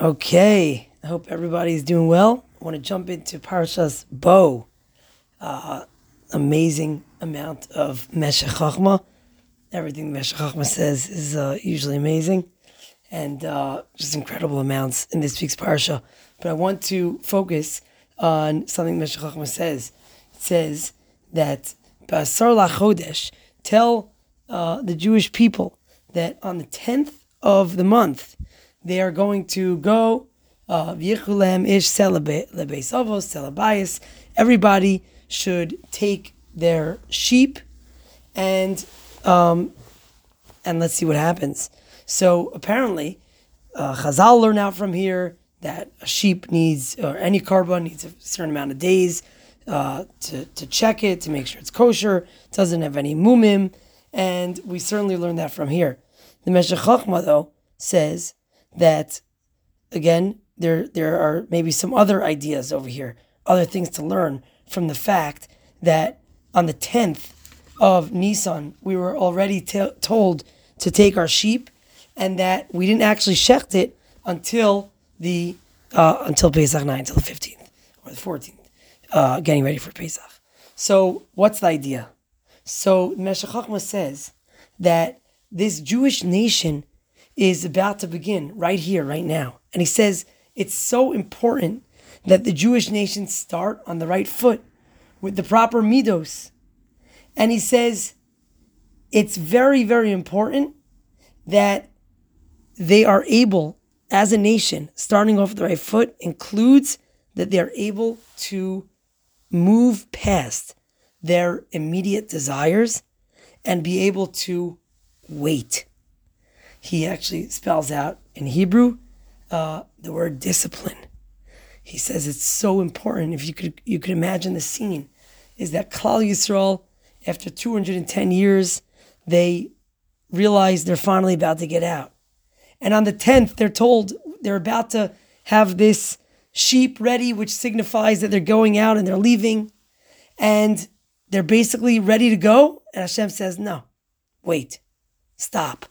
Okay, I hope everybody's doing well. I want to jump into Parshas Bo. Uh, amazing amount of Meshech Chochmah. Everything Meshech Chochmah says is uh, usually amazing, and uh, just incredible amounts in this week's Parsha. But I want to focus on something Meshech Chochmah says. It says that Basar Lachodesh, tell uh, the Jewish people that on the 10th of the month, they are going to go uh, ish Everybody should take their sheep and um, and let's see what happens. So apparently, uh, Chazal learn out from here that a sheep needs or any korban needs a certain amount of days uh, to to check it to make sure it's kosher, doesn't have any mumim, and we certainly learn that from here. The Meshech Chochmah though says that again there there are maybe some other ideas over here, other things to learn from the fact that on the tenth of Nisan we were already t- told to take our sheep, and that we didn't actually shecht it until the uh, until Pesach night, until the fifteenth or the fourteenth, uh, getting ready for Pesach. So what's the idea? So Meshech Chochmah says that this Jewish nation is about to begin right here, right now. And he says it's so important that the Jewish nation start on the right foot with the proper midos. And he says it's very, very important that they are able, as a nation, starting off the right foot includes that they are able to move past their immediate desires and be able to wait he actually spells out in Hebrew uh, the word discipline. He says it's so important. If you could, you could imagine the scene, is that Klal Yisrael, after 210 years, they realize they're finally about to get out, and on the 10th, they're told they're about to have this sheep ready, which signifies that they're going out and they're leaving, and they're basically ready to go. And Hashem says, "No, wait, stop."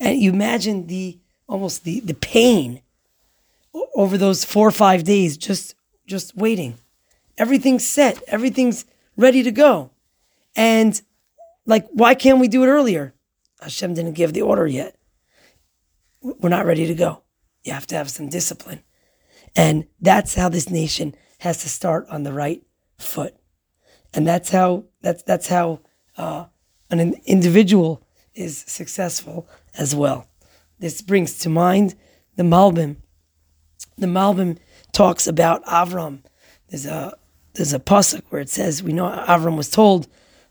And you imagine the almost the, the pain over those four or five days, just just waiting. Everything's set, everything's ready to go. And like, why can't we do it earlier? Hashem didn't give the order yet. We're not ready to go. You have to have some discipline. And that's how this nation has to start on the right foot. And that's how that's that's how uh, an individual is successful as well. This brings to mind the Malbim. The Malbim talks about Avram. There's a there's a pasuk where it says we know Avram was told,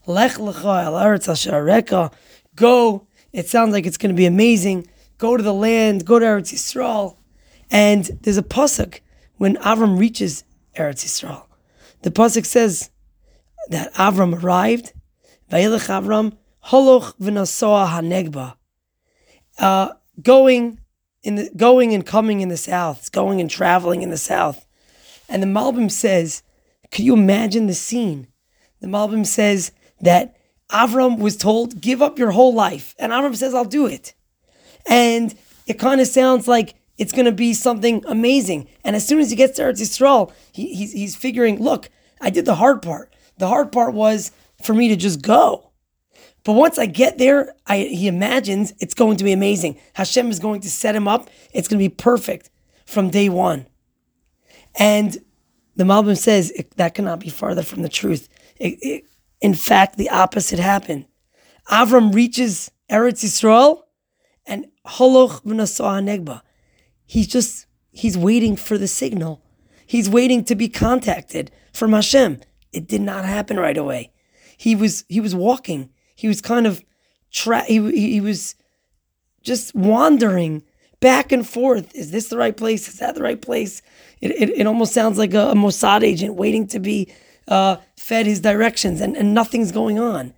"Lech lecha el eretz Go. It sounds like it's going to be amazing. Go to the land. Go to Eretz Yisrael. And there's a pasuk when Avram reaches Eretz Yisrael. The pasuk says that Avram arrived. Vayelech Avram holoch v'nasoa hanegba uh, going in the going and coming in the south, going and traveling in the south. And the Malbim says, could you imagine the scene? The Malbim says that Avram was told, give up your whole life. And Avram says, I'll do it. And it kind of sounds like it's going to be something amazing. And as soon as he gets to Eretz Yisrael, he, he's, he's figuring, look, I did the hard part. The hard part was for me to just go. But once I get there, I, he imagines it's going to be amazing. Hashem is going to set him up. It's going to be perfect from day one. And the Malbim says that cannot be farther from the truth. It, it, in fact, the opposite happened. Avram reaches Eretz Yisrael and Holoch negba. He's just, he's waiting for the signal. He's waiting to be contacted from Hashem. It did not happen right away. He was, he was walking he was kind of tra- he, he was just wandering back and forth. Is this the right place? Is that the right place? It, it, it almost sounds like a, a, Mossad agent waiting to be uh, fed his directions and, and nothing's going on.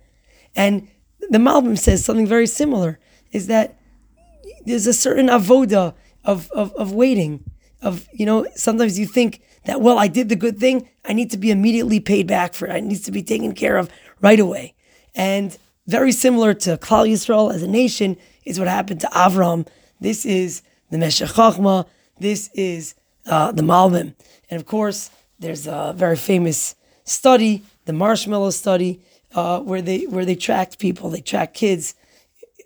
And the Malbim says something very similar is that there's a certain avoda of, of, of waiting. Of, you know, sometimes you think that, well, I did the good thing. I need to be immediately paid back for it. I need to be taken care of right away. And very similar to Klal Yisrael as a nation is what happened to Avram. This is the Meshech This is uh, the Malbim. And of course, there's a very famous study, the marshmallow study, uh, where they where they tracked people, they tracked kids.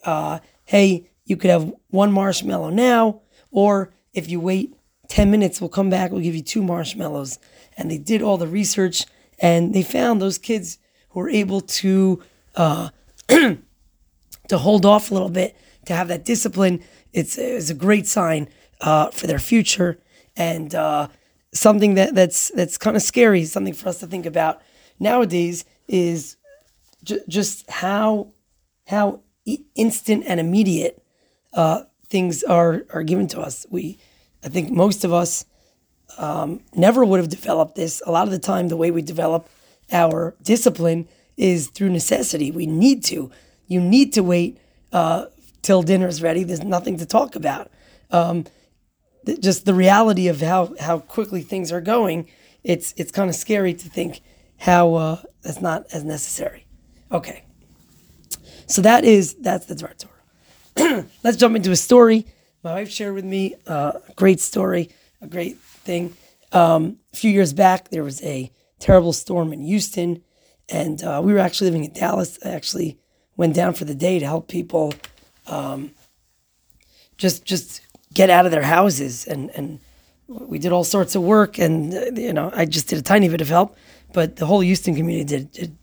Uh, hey, you could have one marshmallow now, or if you wait 10 minutes, we'll come back, we'll give you two marshmallows. And they did all the research and they found those kids who were able to uh, to hold off a little bit, to have that discipline. It's, it's a great sign uh, for their future and uh, something that, that's that's kind of scary. Something for us to think about nowadays is ju- just how how instant and immediate uh, things are are given to us. We, I think, most of us um, never would have developed this. A lot of the time, the way we develop our discipline is through necessity. We need to. You need to wait uh, till dinner is ready. There's nothing to talk about. Um, th- just the reality of how how quickly things are going. It's it's kind of scary to think how uh, that's not as necessary. Okay. So that is that's the Dvar Torah. Let's jump into a story. My wife shared with me uh, a great story, a great thing. Um, a few years back, there was a terrible storm in Houston, and uh, we were actually living in Dallas. I actually went down for the day to help people um, just just get out of their houses, and and we did all sorts of work. And uh, you know, I just did a tiny bit of help, but the whole Houston community did, did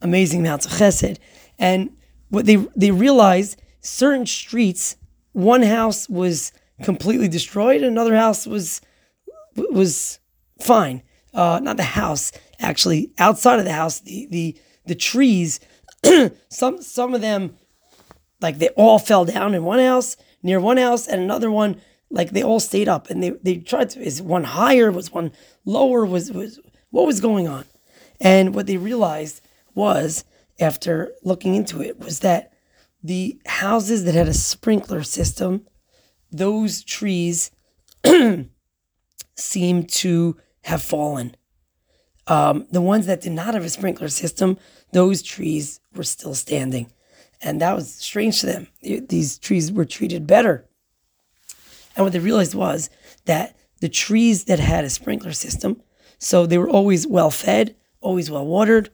amazing amounts of chesed. And what they they realized certain streets, one house was completely destroyed, another house was was fine. Uh, not the house, actually. Outside of the house, the the the trees, some some of them, like they all fell down in one house, near one house, and another one, like they all stayed up. And they they tried to. Is one higher? Was one lower? Was was what was going on? And what they realized was after looking into it was that the houses that had a sprinkler system, those trees seemed to have fallen. Um, the ones that did not have a sprinkler system, those trees were still standing. And that was strange to them. These trees were treated better. And what they realized was that the trees that had a sprinkler system, so they were always well fed, always well watered,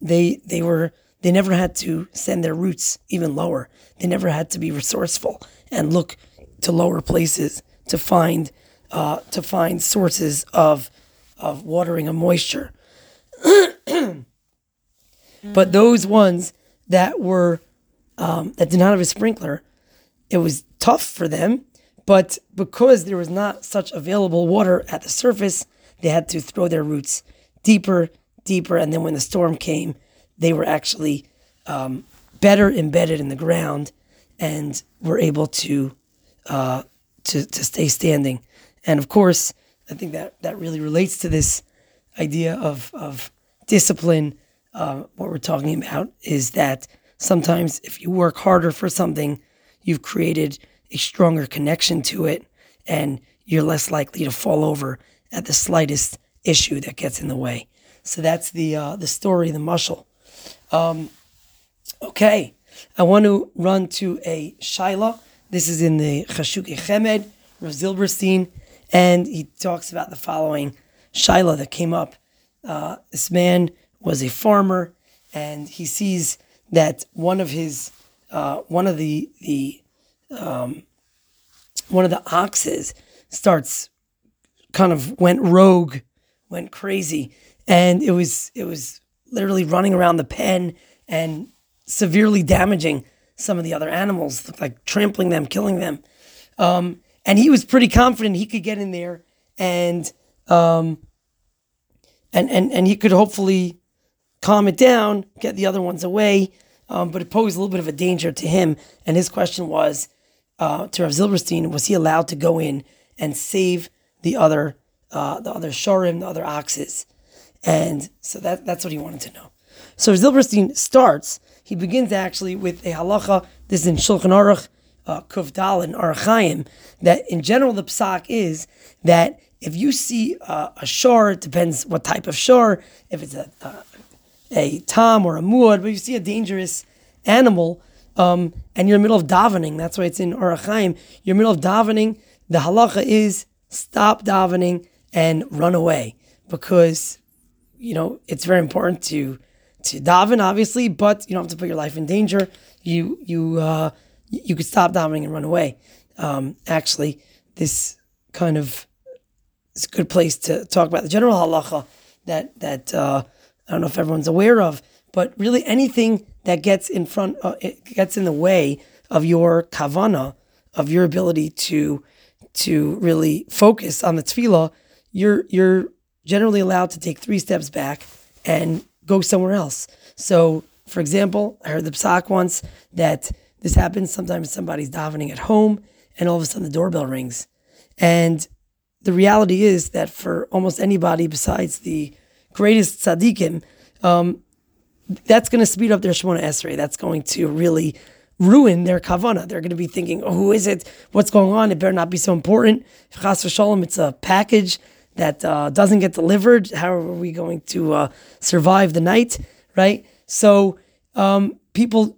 they they were they never had to send their roots even lower. They never had to be resourceful and look to lower places to find uh, to find sources of of watering of moisture. but those ones that were um, that did not have a sprinkler, it was tough for them. But because there was not such available water at the surface, they had to throw their roots deeper deeper. And then when the storm came, they were actually um, better embedded in the ground and were able to, uh, to, to stay standing. And of course, I think that, that really relates to this idea of, of discipline. Uh, what we're talking about is that sometimes if you work harder for something, you've created a stronger connection to it and you're less likely to fall over at the slightest issue that gets in the way. So that's the uh, the story, the mushal. Um, okay, I want to run to a shaila. This is in the Chashukei Chemed, Rav Zilberstein, and he talks about the following shaila that came up. Uh, this man was a farmer, and he sees that one of his uh, one of the the um, one of the oxes starts kind of went rogue, went crazy, and it was it was literally running around the pen and severely damaging some of the other animals, like trampling them, killing them. Um, and he was pretty confident he could get in there and um, and and and he could hopefully calm it down, get the other ones away. Um, but it posed a little bit of a danger to him. And his question was uh, to Rav Zilberstein: Was he allowed to go in and save the other uh, the other shorim, the other oxes? And so that, that's what he wanted to know. So Zilberstein starts, he begins actually with a halacha, this is in Shulchan Aruch, uh, Kuf and Orach Chayim, that in general the psak is that if you see uh, a shor, it depends what type of shor, if it's a, a, a tam or a muad, but you see a dangerous animal, um, and you're in the middle of davening, that's why it's in Orach Chayim, you're in the middle of davening, the halacha is stop davening and run away because you know it's very important to to daven, obviously, but you don't have to put your life in danger. You you uh, you could stop davening and run away. Um, actually, this kind of is a good place to talk about the general halacha that that uh, I don't know if everyone's aware of, but really anything that gets in front, uh, it gets in the way of your kavana, of your ability to to really focus on the tefillah, you're you're generally allowed to take three steps back and go somewhere else. So, for example, I heard the psak once that this happens sometimes somebody's davening at home and all of a sudden the doorbell rings. And the reality is that for almost anybody besides the greatest tzaddikim, um, that's going to speed up their Shemona Esrei. That's going to really ruin their kavana. They're going to be thinking, oh, who is it? What's going on? It better not be so important. Chas v'shalom, it's a package that uh, doesn't get delivered. How are we going to uh, survive the night, right? So um, people,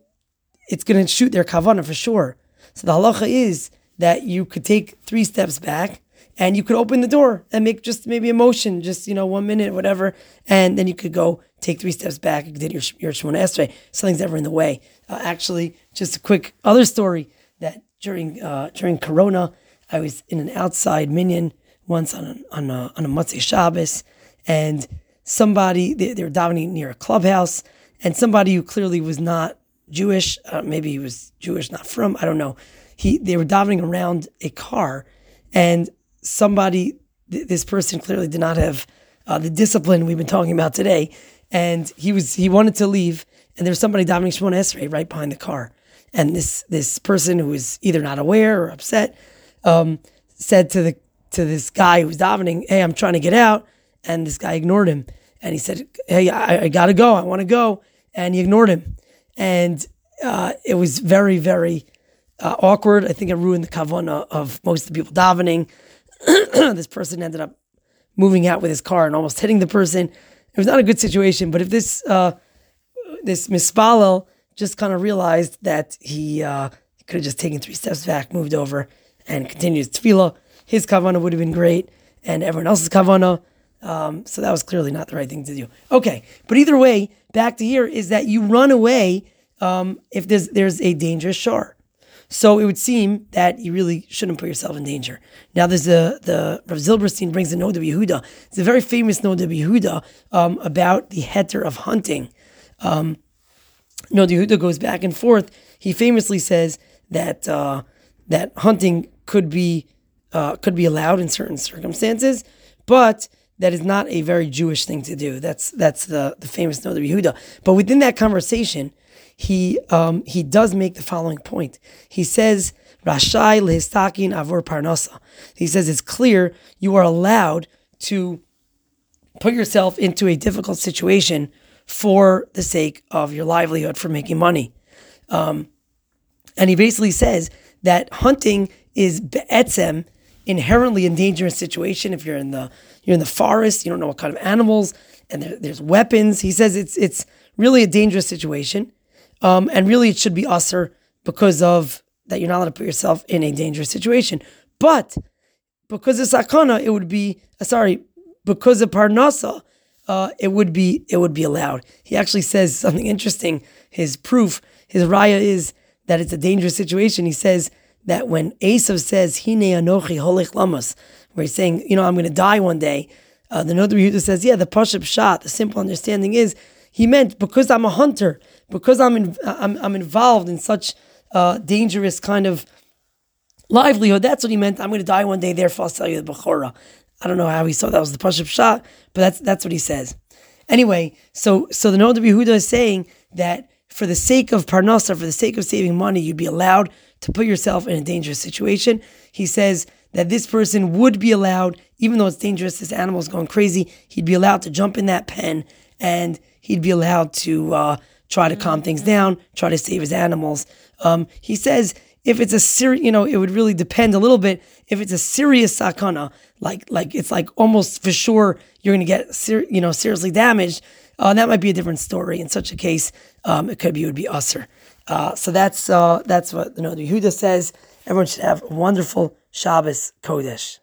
it's going to shoot their kavana for sure. So the halacha is that you could take three steps back and you could open the door and make just maybe a motion, just you know one minute, whatever, and then you could go take three steps back and your your Shemona Esrei. Something's ever in the way. Uh, actually, just a quick other story that during uh, during Corona, I was in an outside minyan once on a, on a, on a Motzei Shabbos, and somebody they, they, were davening near a clubhouse, and somebody who clearly was not Jewish, uh, maybe he was Jewish, not from, I don't know. He they were davening around a car, and somebody, th- this person clearly did not have uh, the discipline we've been talking about today, and he was he wanted to leave, and there was somebody davening Shemona Esrei right behind the car, and this this person who was either not aware or upset um, said to the to this guy who was davening, "Hey, I'm trying to get out," and this guy ignored him, and he said, "Hey, I, I gotta go. I want to go," and he ignored him, and uh, it was very very uh, awkward. I think it ruined the kavana of most of the people davening. this person ended up moving out with his car and almost hitting the person. It was not a good situation. But if this uh, this mispalel just kind of realized that he, uh, could have just taken three steps back, moved over, and continued his tefillah, his kavana would have been great, and everyone else's kavana. Um, so that was clearly not the right thing to do. Okay, but either way, back to here is that you run away um, if there's there's a dangerous shor. So it would seem that you really shouldn't put yourself in danger. Now there's a the Rav Zilberstein brings a Noda Yehuda. It's a very famous Noda Yehuda um, about the heter of hunting. Um, Noda Yehuda goes back and forth. He famously says that uh, that hunting could be uh, could be allowed in certain circumstances, but that is not a very Jewish thing to do. That's that's the the famous Noda Yehuda. But within that conversation, he um, he does make the following point. He says, "Rashai lehistakin avur parnasa." He says it's clear you are allowed to put yourself into a difficult situation for the sake of your livelihood, for making money. Um, and he basically says that hunting is be'etzem, inherently a dangerous situation. If you're in the you're in the forest, you don't know what kind of animals, and there, there's weapons. He says it's it's really a dangerous situation. Um, and really, it should be assur because of that you're not allowed to put yourself in a dangerous situation. But because of sakana, it would be uh, sorry. Because of parnasa, uh, it would be it would be allowed. He actually says something interesting. His proof, his raya is that it's a dangerous situation. He says that when Esav says "Hine anochi holich lamas," where he's saying, you know, I'm going to die one day. Uh, the Noda Yehuda says, yeah, the pashab shot. The simple understanding is he meant because I'm a hunter because I'm in, I'm, I'm involved in such uh, dangerous kind of livelihood. That's what he meant. I'm going to die one day. Therefore, I'll tell you the bechora. I don't know how he saw that was the Pashup shot, but that's that's what he says. Anyway, so so the Noda Yehuda is saying that for the sake of parnasa, for the sake of saving money, you'd be allowed to put yourself in a dangerous situation. He says that this person would be allowed, even though it's dangerous, this animal is going crazy, he'd be allowed to jump in that pen and he'd be allowed to uh, try to calm things down, try to save his animals. Um, he says if it's a serious, you know, it would really depend a little bit. If it's a serious sakana, like like it's like almost for sure you're going to get ser- you know seriously damaged, uh, that might be a different story. In such a case, um, it could be it would be assur. Uh, so that's uh, that's what the Noda Yehuda says. Everyone should have a wonderful Shabbos Kodesh.